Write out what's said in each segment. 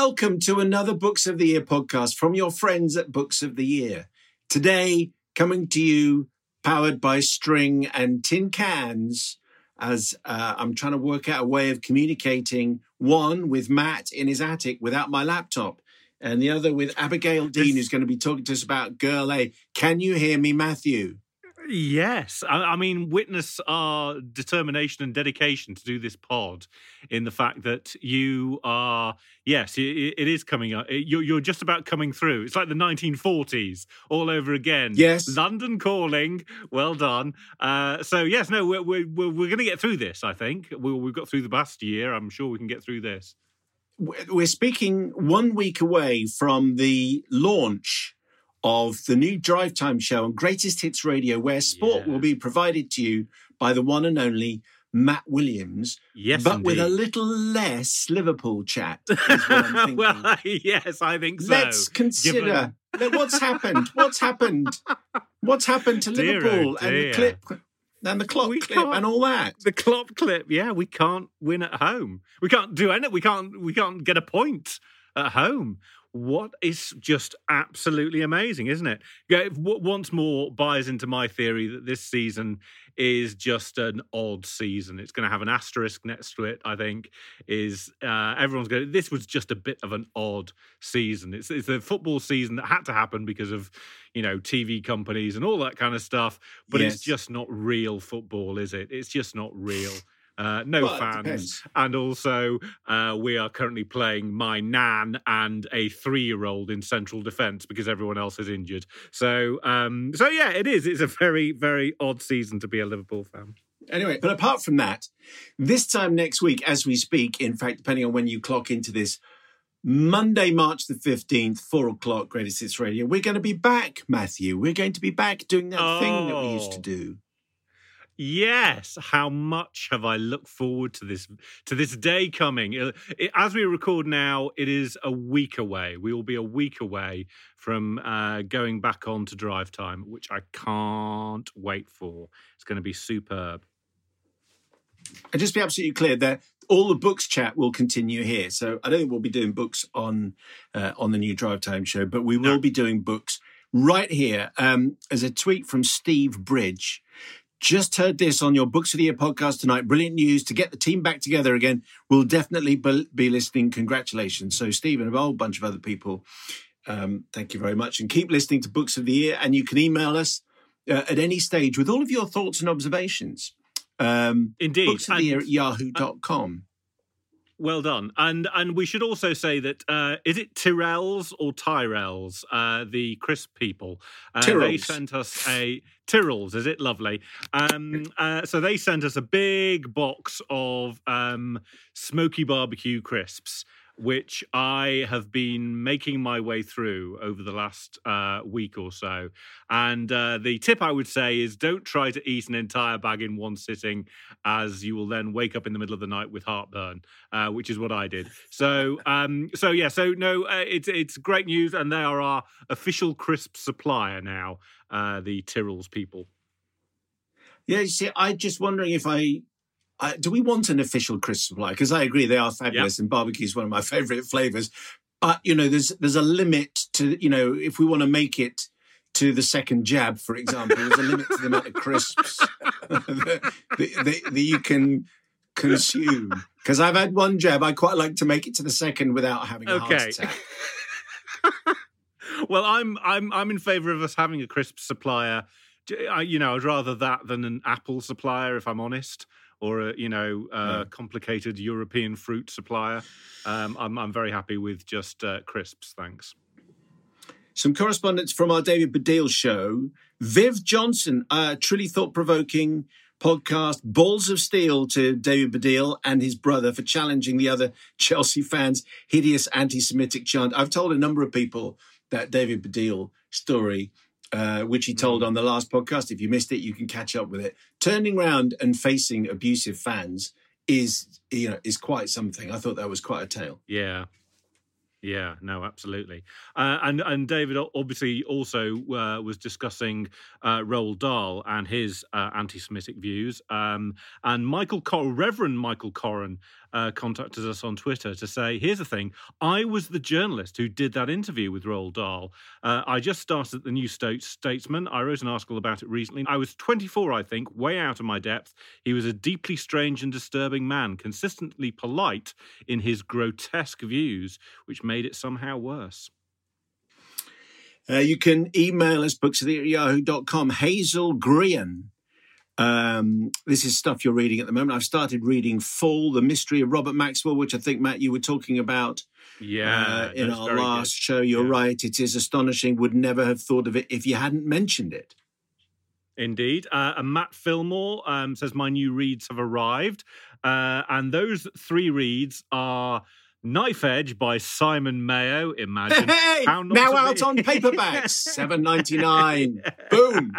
welcome to another Books of the Year podcast from your friends at Books of the Year. Today, coming to you powered by string and tin cans as uh, I'm trying to work out a way of communicating one with Matt in his attic without my laptop, and the other with Abigail Dean, who's going to be talking to us about Girl A. Can you hear me, Matthew? Yes, I, I, mean, witness our determination and dedication to do this pod in the fact that you are, yes, it, it is coming up. You're, you're, just about coming through. It's like the 1940s all over again. Yes. London calling. Well done. Uh, so, yes, no, we're, we're, we're, we're going to get through this, I think. We, we've got through the past year. I'm sure we can get through this. We're speaking one week away from the launch of the new Drive Time show on Greatest Hits Radio, where sport yeah. will be provided to you by the one and only Matt Williams. Yes, but indeed. with a little less Liverpool chat. well, yes, I think so. Let's consider Given... what's happened. What's happened? What's happened to dear oh Liverpool oh and the clip? And the clock we clip and all that. The clock clip, yeah, we can't win at home. We can't do anything. We can't. We can't get a point at home what is just absolutely amazing, isn't it? Yeah, once more buys into my theory that this season is just an odd season. It's going to have an asterisk next to it. I think is uh, everyone's going. This was just a bit of an odd season. It's it's a football season that had to happen because of you know TV companies and all that kind of stuff. But yes. it's just not real football, is it? It's just not real. Uh, no well, fans, and also uh, we are currently playing my nan and a three-year-old in central defence because everyone else is injured. So, um, so yeah, it is. It's a very, very odd season to be a Liverpool fan. Anyway, but apart from that, this time next week, as we speak, in fact, depending on when you clock into this, Monday, March the 15th, four o'clock, Greatest Hits Radio, we're going to be back, Matthew. We're going to be back doing that oh. thing that we used to do. Yes, how much have I looked forward to this to this day coming? Uh, as we record now, it is a week away. We will be a week away from uh, going back on to drive time, which I can't wait for. It's going to be superb. And just be absolutely clear that all the books chat will continue here. So I don't think we'll be doing books on uh, on the new Drive Time show, but we will no. be doing books right here. Um, as a tweet from Steve Bridge just heard this on your Books of the Year podcast tonight. Brilliant news to get the team back together again. We'll definitely be listening. Congratulations. So, Stephen, a whole bunch of other people, um, thank you very much. And keep listening to Books of the Year. And you can email us uh, at any stage with all of your thoughts and observations. Um, Indeed. Books of the Year at yahoo.com. Well done, and and we should also say that uh, is it Tyrrell's or Tyrell's, uh, the crisp people? Uh, they sent us a Tyrrell's. Is it lovely? Um, uh, so they sent us a big box of um, smoky barbecue crisps which I have been making my way through over the last uh, week or so. And uh, the tip I would say is don't try to eat an entire bag in one sitting, as you will then wake up in the middle of the night with heartburn, uh, which is what I did. So, um, so yeah, so no, uh, it's it's great news, and they are our official crisp supplier now, uh, the Tyrrell's people. Yeah, you see, I'm just wondering if I uh, do we want an official crisp supply? Because I agree they are fabulous, yep. and barbecue is one of my favourite flavours. but you know, there's there's a limit to you know if we want to make it to the second jab, for example, there's a limit to the amount of crisps that, that, that you can consume. Because I've had one jab, I quite like to make it to the second without having a Okay. heart attack. well, I'm I'm I'm in favour of us having a crisp supplier. I- You know, I'd rather that than an Apple supplier, if I'm honest, or a you know Yeah. complicated European fruit supplier. Um, I'm I'm very happy with just uh, crisps, thanks. Some correspondence from our David Baddiel show. Viv Johnson, a truly thought provoking podcast, Balls of Steel to David Baddiel and his brother for challenging the other Chelsea fans' hideous anti Semitic chant. I've told a number of people that David Baddiel story, uh, which he told on the last podcast. If you missed it, you can catch up with it. Turning round and facing abusive fans is, you know, is quite something. I thought that was quite a tale. Yeah. Yeah, no, absolutely, uh, and and David obviously also uh, was discussing uh, Roald Dahl and his uh, anti-Semitic views. Um, and Michael, Cor- Reverend Michael Coren, uh, contacted us on Twitter to say, "Here's the thing: I was the journalist who did that interview with Roald Dahl. Uh, I just started the New States Statesman. I wrote an article about it recently. I was 24, I think, way out of my depth. He was a deeply strange and disturbing man, consistently polite in his grotesque views, which made it somehow worse. Uh, you can email us books at yahoo.com. Hazel Grian. Um, this is stuff you're reading at the moment. I've started reading Fall, The Mystery of Robert Maxwell, which I think, Matt, you were talking about Yeah, uh, in our last good. show. You're Yeah. right. It is astonishing. Would never have thought of it if you hadn't mentioned it. Indeed. Uh, and Matt Fillmore um, says, My new reads have arrived. Uh, and those three reads are Knife Edge by Simon Mayo. Imagine. Hey, now out be- on paperbacks, seven ninety nine. Boom.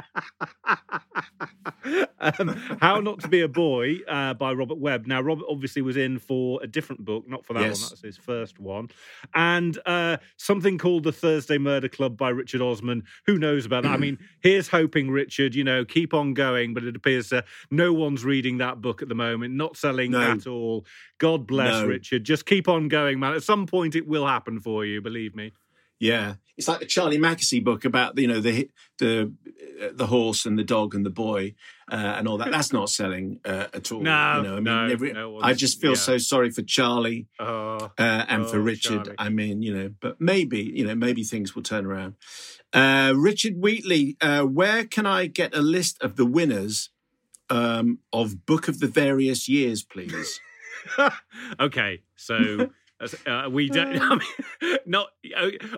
um, How Not to Be a Boy uh, by Robert Webb. Now, Robert obviously was in for a different book, not for that Yes. one. That's his first one. And uh, something called The Thursday Murder Club by Richard Osman. Who knows about that? I mean, here's hoping, Richard, you know, keep on going. But it appears uh, no one's reading that book at the moment, not selling No. at all. God bless No. Richard. Just keep on going, man. At some point, it will happen for you, believe me. Yeah, it's like the Charlie Mackesy book about you know the the uh, the horse and the dog and the boy uh, and all that. That's not selling uh, at all. No, you know, I mean, no, every- no I just feel yeah. so sorry for Charlie Oh, uh, and for Oh, Richard. Charlie. I mean, you know, but maybe you know maybe things will turn around. Uh, Richard Wheatley, uh, where can I get a list of the winners um, of Book of the Various Years, please? okay, so uh, we don't. I mean, not.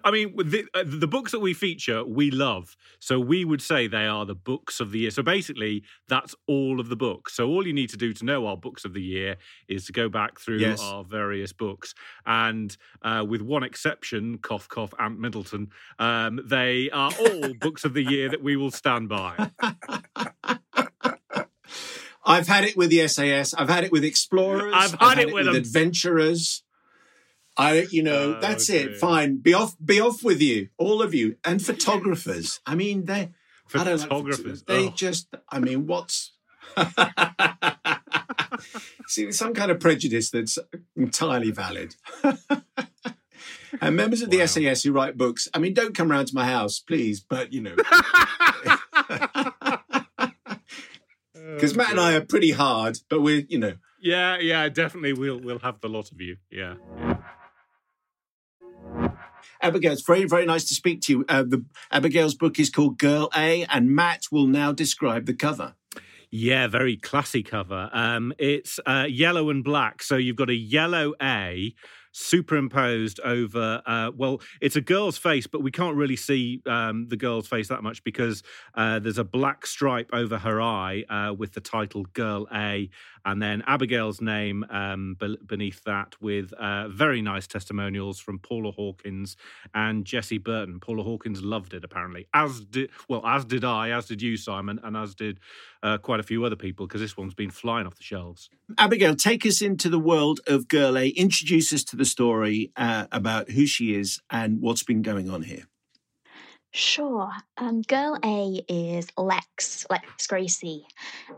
I mean, the, uh, the books that we feature, we love. So we would say they are the books of the year. So basically, that's all of the books. So all you need to do to know our books of the year is to go back through Yes. our various books, and uh, with one exception, cough cough, Ant Middleton, um, they are all books of the year that we will stand by. I've had it with the SAS. I've had it with explorers. I've had it with adventurers. I, you know, Oh, that's dear. it. Fine, be off, be off with you, all of you, and photographers. I mean, they. Don't like Photographers. They oh. just. I mean, what's. See, some kind of prejudice that's entirely valid. and members of the Wow. SAS who write books, I mean, don't come round to my house, please. But you know, because Matt and I are pretty hard, but we're, you know, Yeah, yeah, definitely. We'll we'll have the lot of you. Yeah. Abigail, it's very, very nice to speak to you. Uh, the Abigail's book is called Girl A, and Matt will now describe the cover. Yeah, very classy cover. Um, it's uh, yellow and black. So you've got a yellow A superimposed over, uh, well, it's a girl's face, but we can't really see um, the girl's face that much because uh, there's a black stripe over her eye uh, with the title Girl A, and then Abigail's name um, beneath that with uh, very nice testimonials from Paula Hawkins and Jessie Burton. Paula Hawkins loved it, apparently, as did, well, as did I, as did you, Simon, and as did uh, quite a few other people because this one's been flying off the shelves. Abigail, take us into the world of Girl A. Introduce us to the story uh, about who she is and what's been going on here. Sure. Um, girl A is Lex, Lex Gracie,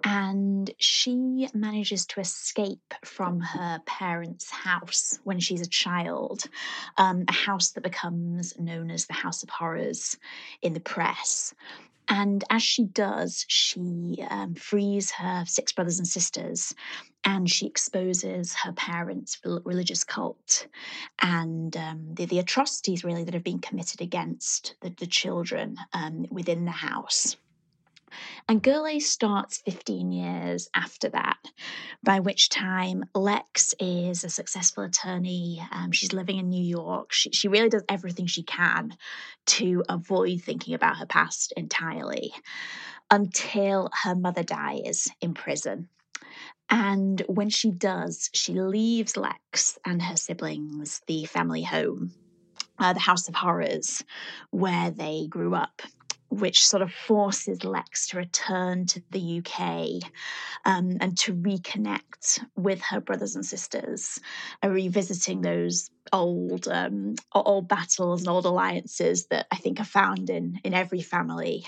and she manages to escape from her parents' house when she's a child, um, a house that becomes known as the House of Horrors in the press. And as she does, she um, frees her six brothers and sisters and she exposes her parents' religious cult and um, the, the, atrocities really that have been committed against the, the children um, within the house. And Girl A starts 15 years after that, by which time Lex is a successful attorney. Um, she's living in New York. She, she really does everything she can to avoid thinking about her past entirely until her mother dies in prison. And when she does, she leaves Lex and her siblings the family home, uh, the House of Horrors, where they grew up which sort of forces Lex to return to the UK um, and to reconnect with her brothers and sisters, uh, revisiting those old um, old battles and old alliances that I think are found in in every family,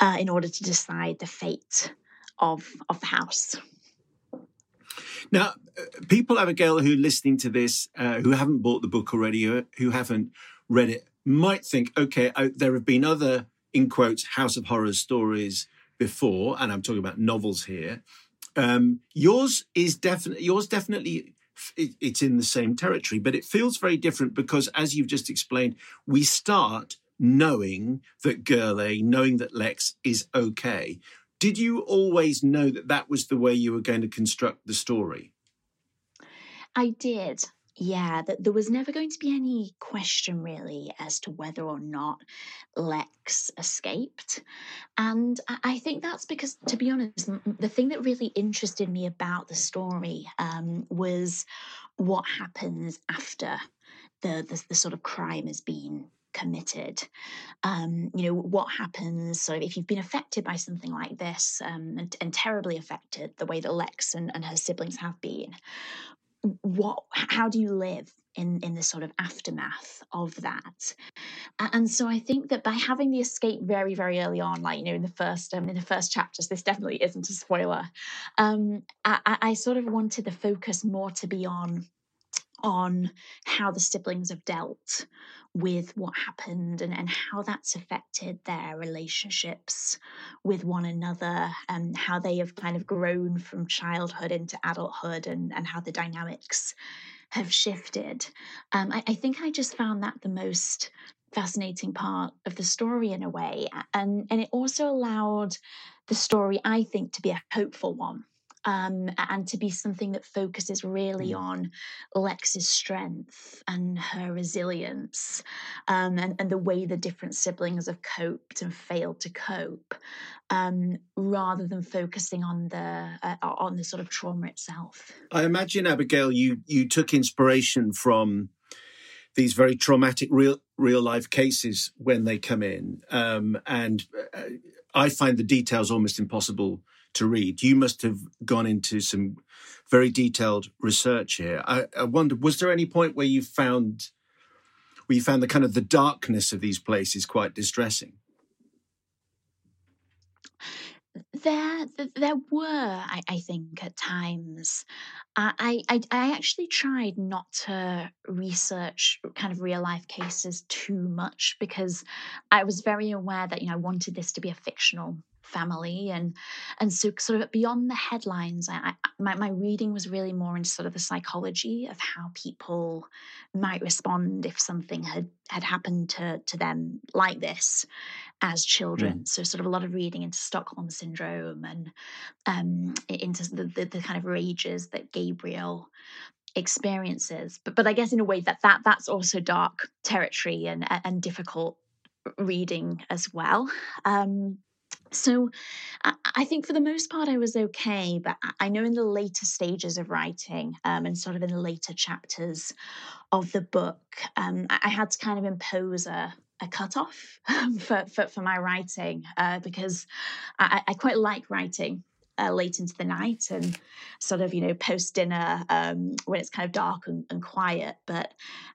uh, in order to decide the fate of of the house. Now, uh, people, Abigail, who are listening to this, uh, who haven't bought the book already, who haven't read it, might think, okay, I, there have been other in quotes, House of Horrors stories before, and I'm talking about novels here. Um, yours is definitely yours definitely it, it's in the same territory, but it feels very different because, as you've just explained, we start knowing that Girl A, knowing that Lex is okay. Did you always know that that was the way you were going to construct the story? I did. Yeah, that there was never going to be any question really as to whether or not Lex escaped. And I think that's because, to be honest, the thing that really interested me about the story um, was what happens after the, the, the sort of crime has been committed. Um, you know, what happens? So, if you've been affected by something like this um, and, and, terribly affected, the way that Lex and, and her siblings have been, what how do you live in in the sort of aftermath of that? And so i think that by having the escape very very early on like you know in the first um, in the first chapters this definitely isn't a spoiler um I, I sort of wanted the focus more to be on on how the siblings have dealt with what happened and, and how that's affected their relationships with one another and how they have kind of grown from childhood into adulthood and, and how the dynamics have shifted. Um, I, I think I just found that the most fascinating part of the story in a way. And, and it also allowed the story, I think, to be a hopeful one um, and to be something that focuses really mm. on Lex's strength and her resilience um, and, and the way the different siblings have coped and failed to cope um, rather than focusing on the uh, on the sort of trauma itself. I imagine Abigail, you you took inspiration from these very traumatic real real life cases when they come in, um, and uh, I find the details almost impossible to read. You must have gone into some very detailed research here. I, I wonder, was there any point where you found where you found the kind of the darkness of these places quite distressing? There, there were, I, I think, at times. I, I, I actually tried not to research kind of real life cases too much because I was very aware that you know I wanted this to be a fictional family and and so sort of beyond the headlines I, I, my, my reading was really more into sort of the psychology of how people might respond if something had had happened to to them like this as children. Mm. so sort of a lot of reading into stockholm syndrome and um into the, the, the kind of rages that gabriel experiences. But but i guess in a way that that that's also dark territory and and difficult reading as well. Um so I think for the most part I was okay, but I know in the later stages of writing um, and sort of in the later chapters of the book, um, I had to kind of impose a, a cutoff for, for, for my writing uh, because I, I, quite like writing uh, late into the night and sort of, you know, post dinner um, when it's kind of dark and, and, quiet. But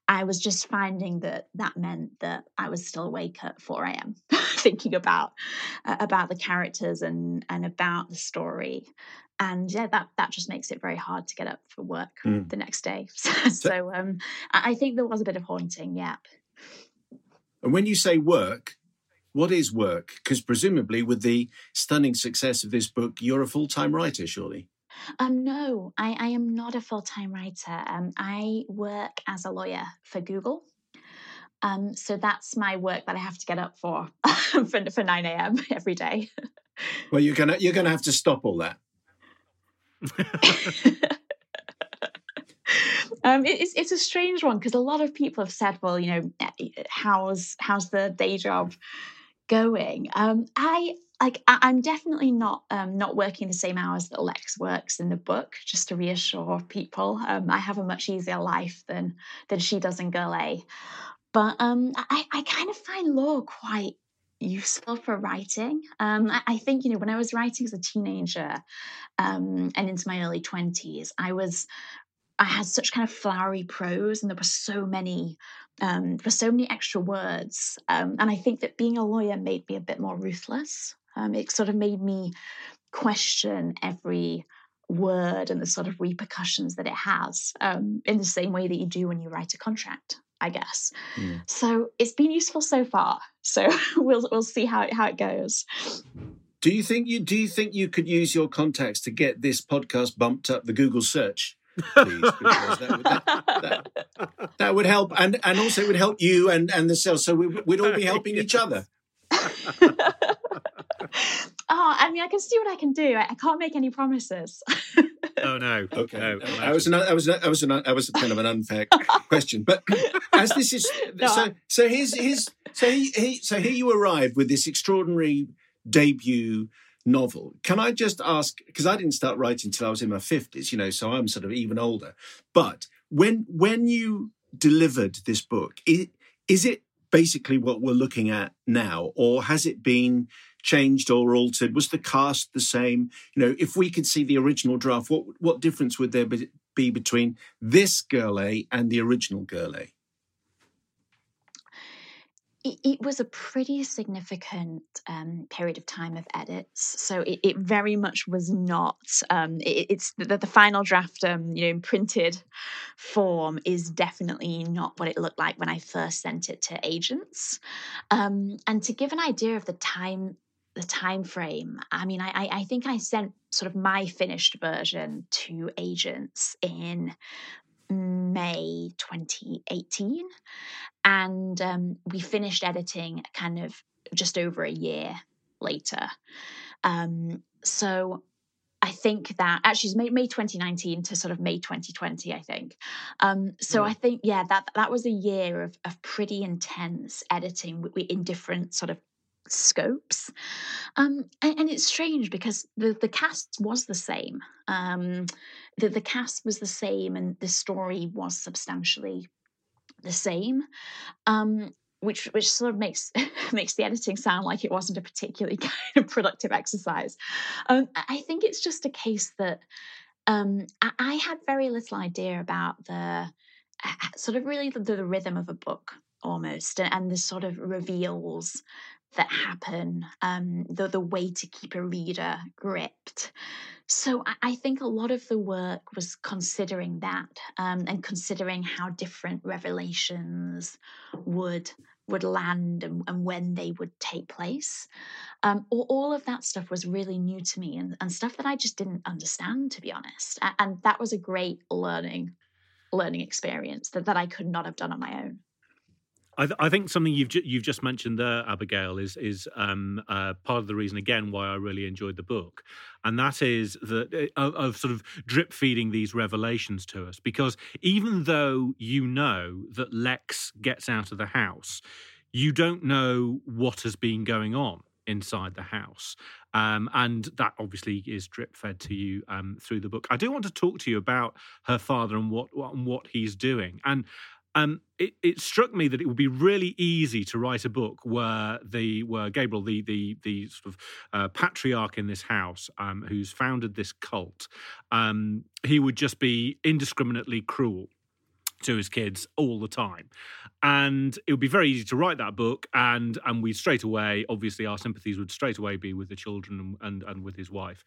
I was just finding that that meant that I was still awake at 4 a.m. thinking about uh, about the characters and and about the story. And yeah, that that just makes it very hard to get up for work mm. the next day. so um, I think there was a bit of haunting, yeah. And when you say work, what is work? Because presumably, with the stunning success of this book, you're a full time writer, surely. Um, no, I, I am not a full time writer. Um, I work as a lawyer for Google. Um, so that's my work that I have to get up for for, for 9 a.m. every day. well, you're gonna you're gonna have to stop all that. Um, it, it's it's a strange one because a lot of people have said, well, you know, eh, how's how's the day job going? Um, I like I, am definitely not um, not working the same hours that Lex works in the book. Just to reassure people, um, I have a much easier life than than she does in Girl A. But um, I, I kind of find law quite useful for writing. Um, I, I, think, you know, when I was writing as a teenager um, and into my early 20s, I was I had such kind of flowery prose, and there were so many, um, there were so many extra words. Um, and I think that being a lawyer made me a bit more ruthless. Um, it sort of made me question every word and the sort of repercussions that it has, um, in the same way that you do when you write a contract. I guess. Mm. So it's been useful so far. So we'll we'll see how it, how it goes. Do you think you do you think you could use your contacts to get this podcast bumped up the Google search? Please, because that would, that, that, that would help, and and also it would help you and and the sales. So we, would all be helping each other. oh, I mean, I can see what I can do. I, I can't make any promises. oh no. Okay. No, I was an, I was I was an, I was kind of an unfair question, but as this is no, so so here's here's so he, he so here you arrive with this extraordinary debut novel. Can I just ask, because I didn't start writing until I was in my 50s, you know, so I'm sort of even older. But when when you delivered this book, is, is it basically what we're looking at now, or has it been changed or altered? Was the cast the same? You know, if we could see the original draft, what what difference would there be, be between this Girl A and the original Girl A? It, it was a pretty significant um, period of time of edits. So it, it very much was not. Um, it, it's the, the, final draft, um, you know, in printed form is definitely not what it looked like when I first sent it to agents. Um, and to give an idea of the time, the time frame, I mean, I, I think I sent sort of my finished version to agents in May 2018. And um, we finished editing kind of just over a year later. Um, so I think that actually it's May, May 2019 to sort of May 2020, I think. Um, so yeah. I think, yeah, that that was a year of, of pretty intense editing in different sort of scopes. Um, and, and, it's strange because the, the cast was the same. Um, the, the cast was the same and the story was substantially the same. Um, which which sort of makes makes the editing sound like it wasn't a particularly kind of productive exercise. Um, I think it's just a case that um, I, I, had very little idea about the sort of really the, the rhythm of a book almost and the sort of reveals that happen, um, the, the way to keep a reader gripped. So I, I think a lot of the work was considering that um, and considering how different revelations would would land and, and when they would take place. Um, all, all, of that stuff was really new to me and, and stuff that I just didn't understand, to be honest. And, that was a great learning learning experience that, that I could not have done on my own. I, th- I, think something you've ju- you've just mentioned there, Abigail, is is um, uh, part of the reason again why I really enjoyed the book, and that is that uh, of, sort of drip feeding these revelations to us. Because even though you know that Lex gets out of the house, you don't know what has been going on inside the house. Um, and that obviously is drip fed to you um, through the book. I do want to talk to you about her father and what, what and what he's doing. And um, it, it, struck me that it would be really easy to write a book where the where Gabriel, the the the sort of uh, patriarch in this house, um, who's founded this cult, um, he would just be indiscriminately cruel to his kids all the time. And it would be very easy to write that book and and we straight away obviously our sympathies would straight away be with the children and and, with his wife.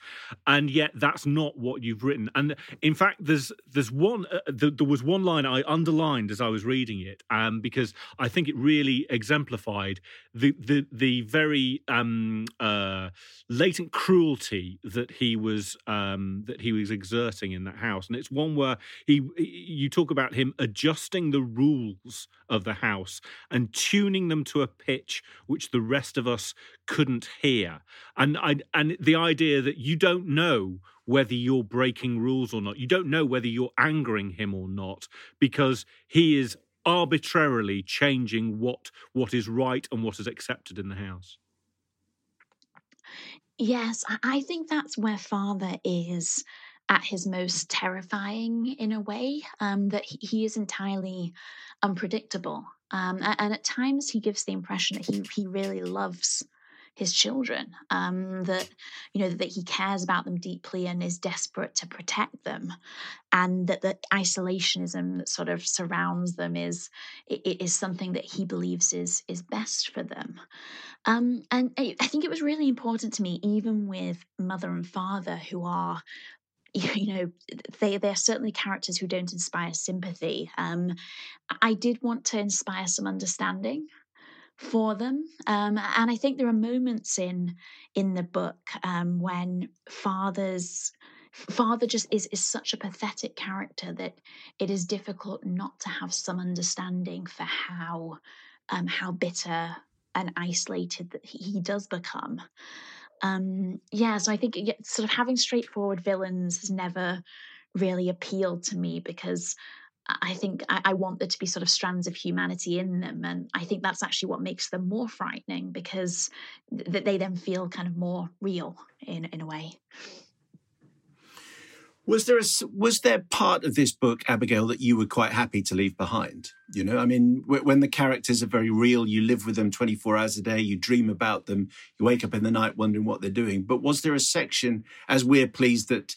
And yet that's not what you've written. And in fact there's there's one uh, the, there was one line i underlined as i was reading it um, because i think it really exemplified the the the very um, uh, latent cruelty that he was um, that he was exerting in that house. And it's one where he you talk about him adjusting the rules of the house and tuning them to a pitch which the rest of us couldn't hear. And I, and the idea that you don't know whether you're breaking rules or not. You don't know whether you're angering him or not because he is arbitrarily changing what what is right and what is accepted in the house. Yes, I think that's where father is at his most terrifying in a way, um, that he, he is entirely unpredictable. Um, and, at times he gives the impression that he, he really loves his children um, that you know that he cares about them deeply and is desperate to protect them and that the isolationism that sort of surrounds them is is something that he believes is is best for them um, and I think it was really important to me even with mother and father who are you know they they're certainly characters who don't inspire sympathy um, i did want to inspire some understanding for them um, and i think there are moments in in the book um, when fathers father just is is such a pathetic character that it is difficult not to have some understanding for how um, how bitter and isolated that he does become um, yeah, so I think sort of having straightforward villains has never really appealed to me because I think I, I, want there to be sort of strands of humanity in them, and I think that's actually what makes them more frightening because that they then feel kind of more real in in a way. Was there a, was there part of this book, Abigail, that you were quite happy to leave behind? You know, I mean, when the characters are very real, you live with them 24 hours a day, you dream about them, you wake up in the night wondering what they're doing. But was there a section, as we're pleased that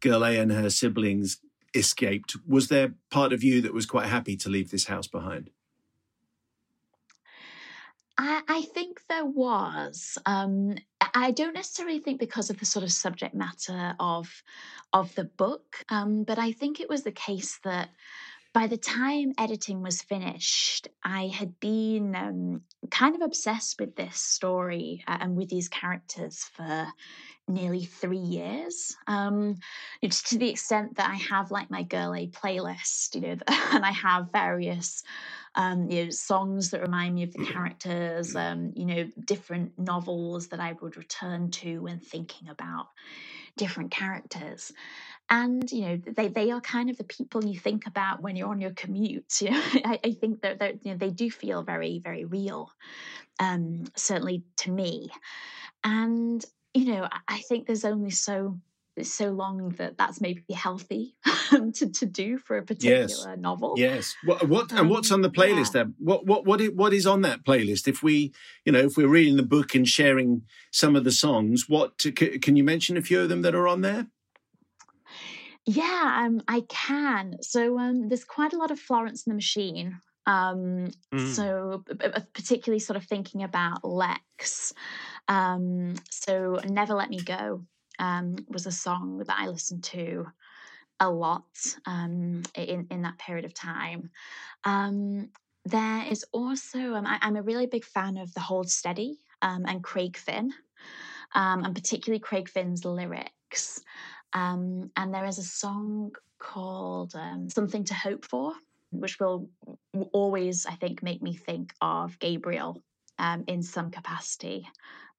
girl A and her siblings escaped, was there part of you that was quite happy to leave this house behind? I, I think there was. Um, I don't necessarily think because of the sort of subject matter of of the book, um, but I think it was the case that by the time editing was finished, I had been um, kind of obsessed with this story and with these characters for nearly three years. Um, to the extent that I have like my Girl A playlist, you know, and I have various um, you know, songs that remind me of the characters, um, you know, different novels that I would return to when thinking about different characters. And you know they, they are kind of the people you think about when you're on your commute. You know, I, I think that you know, they do feel very very real, um, certainly to me. And you know I think there's only so so long that that's maybe healthy to, to do for a particular yes. novel. Yes. What, what um, and what's on the playlist? Yeah. What what what what is on that playlist? If we, you know, if we're reading the book and sharing some of the songs, what can you mention a few of them that are on there? Yeah, um, I can. So um, there's quite a lot of Florence and the Machine. Um, mm. So particularly sort of thinking about Lex. Um, so Never Let Me Go um, was a song that I listened to a lot um, in in that period of time. Um, there is also um, I, am a really big fan of the Hold Steady um, and Craig Finn, um, and particularly Craig Finn's lyrics. and there is a song called "Something to Hope For," which will always, I think, make me think of Gabriel in some capacity.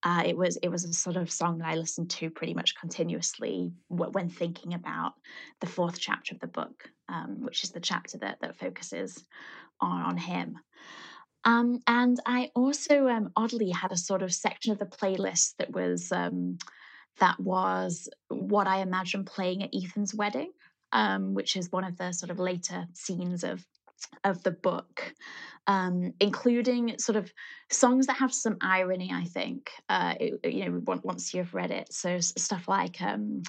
Uh, it was it was a sort of song that I listened to pretty much continuously when thinking about the fourth chapter of the book, um, which is the chapter that that focuses on on him. Um, and I also um, oddly had a sort of section of the playlist that was um, that was what I imagine playing at Ethan's wedding, um, which is one of the sort of later scenes of of the book, um, including sort of songs that have some irony. I think uh, it, you know once you've read it, so stuff like. Um,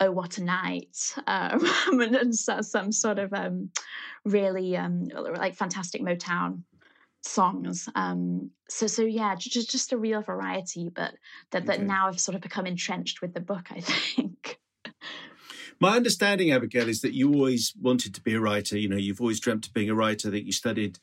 oh what a night um, and, and so, some sort of um, really um, like fantastic motown songs um, so so yeah just just a real variety but that that okay. now i've sort of become entrenched with the book i think my understanding, Abigail, is that you always wanted to be a writer. You know, you've always dreamt of being a writer. That you studied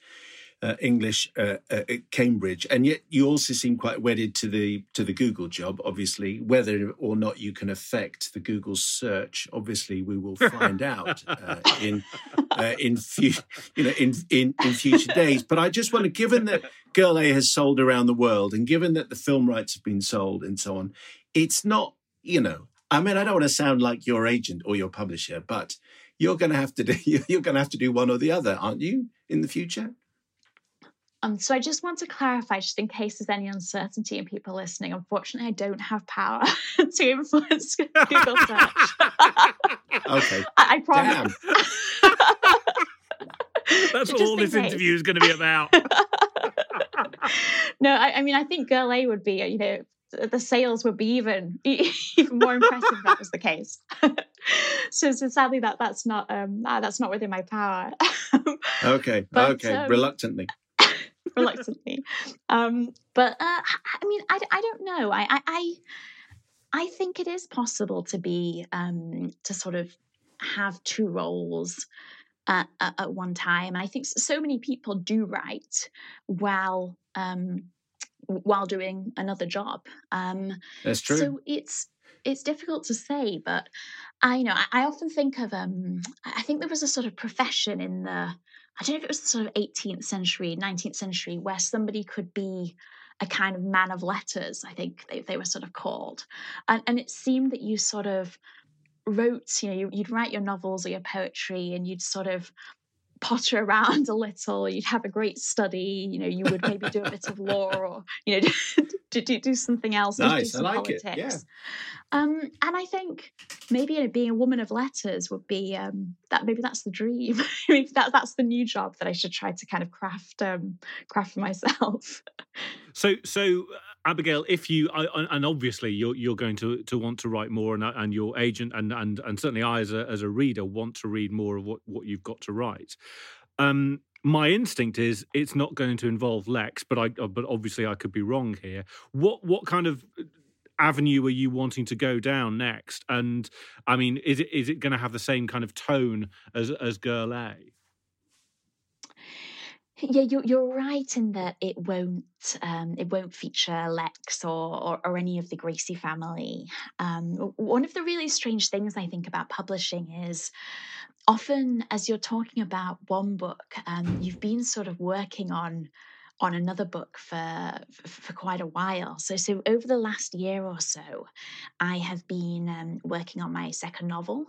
uh, English uh, uh, at Cambridge, and yet you also seem quite wedded to the to the Google job. Obviously, whether or not you can affect the Google search, obviously, we will find out uh, in uh, in few, you know in, in in future days. But I just want to, given that Girl A has sold around the world, and given that the film rights have been sold and so on, it's not you know I mean, I don't want to sound like your agent or your publisher, but you're going to have to do you're going to have to do one or the other, aren't you, in the future? Um, so I just want to clarify, just in case there's any uncertainty in people listening. Unfortunately, I don't have power to influence Google search. okay, I, I promise. That's all this case. interview is going to be about. no, I, I, mean, I think Girl A would be, you know, the sales would be even even more impressive if that was the case. so, so sadly, that that's not um, uh, that's not within my power. okay, but, okay, um, reluctantly. reluctantly, um, but uh, I mean, I, I don't know. I, I I think it is possible to be um, to sort of have two roles. At, at, one time. I think so many people do write while um, while doing another job. Um, That's true. So it's it's difficult to say, but I you know I, I often think of um, I think there was a sort of profession in the I don't know if it was the sort of 18th century, 19th century, where somebody could be a kind of man of letters. I think they, they were sort of called, and and it seemed that you sort of wrote you know you'd write your novels or your poetry and you'd sort of potter around a little you'd have a great study you know you would maybe do a bit of law or you know do, do, do something else nice. do some I like politics it. Yeah. um and i think maybe being a woman of letters would be um that maybe that's the dream maybe that that's the new job that i should try to kind of craft um craft for myself so so Abigail, if you and obviously you're you're going to to want to write more, and and your agent and and and certainly I as a as a reader want to read more of what what you've got to write. Um, my instinct is it's not going to involve Lex, but I but obviously I could be wrong here. What what kind of avenue are you wanting to go down next? And I mean, is it is it going to have the same kind of tone as as Girl A? Yeah, you're, you're right in that it won't um, it won't feature Lex or, or, or any of the Gracie family. Um, one of the really strange things I think about publishing is often as you're talking about one book, um, you've been sort of working on on another book for for quite a while. So so over the last year or so, I have been um, working on my second novel.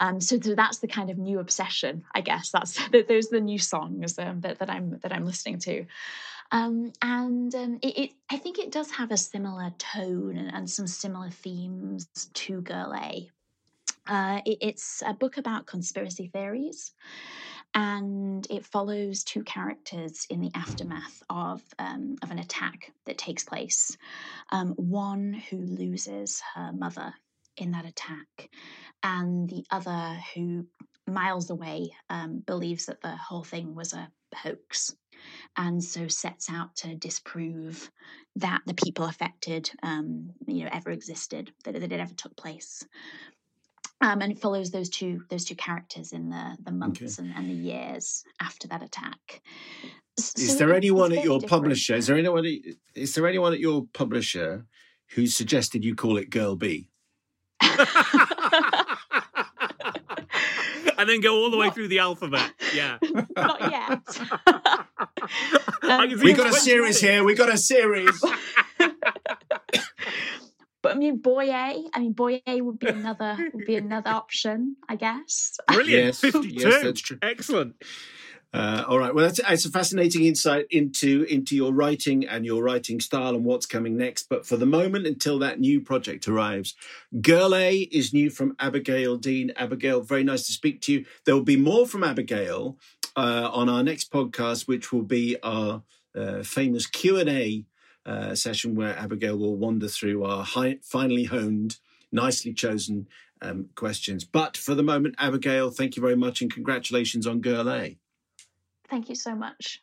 Um, so, that's the kind of new obsession, I guess. That's those are the new songs um, that that I'm that I'm listening to. Um, and um, it, it, I think it does have a similar tone and, and some similar themes to Girl A. Uh, it, it's a book about conspiracy theories and it follows two characters in the aftermath of um, of an attack that takes place. Um, one who loses her mother in that attack, and the other who miles away um, believes that the whole thing was a hoax and so sets out to disprove that the people affected um, you know ever existed that, that it ever took place um, and it follows those two those two characters in the the months okay. and, and, the years after that attack. So is there anyone at your different. publisher? Is there anyone? Is there anyone at your publisher who suggested you call it Girl B? and then go all the way through the alphabet. Yeah. Not yet. um, we got a series here. We got a series. But I mean, boy A. I mean, boy A would be another would be another option, I guess. Brilliant, yes, fifty-two. Yes, that's true. Excellent. Uh, all right. Well, that's it's a fascinating insight into into your writing and your writing style and what's coming next. But for the moment, until that new project arrives, Girl A is new from Abigail Dean. Abigail, very nice to speak to you. There will be more from Abigail uh, on our next podcast, which will be our uh, famous Q and A uh, session, where Abigail will wander through our high, finely honed, nicely chosen um, questions. But for the moment, Abigail, thank you very much, and congratulations on Girl A. Thank you so much.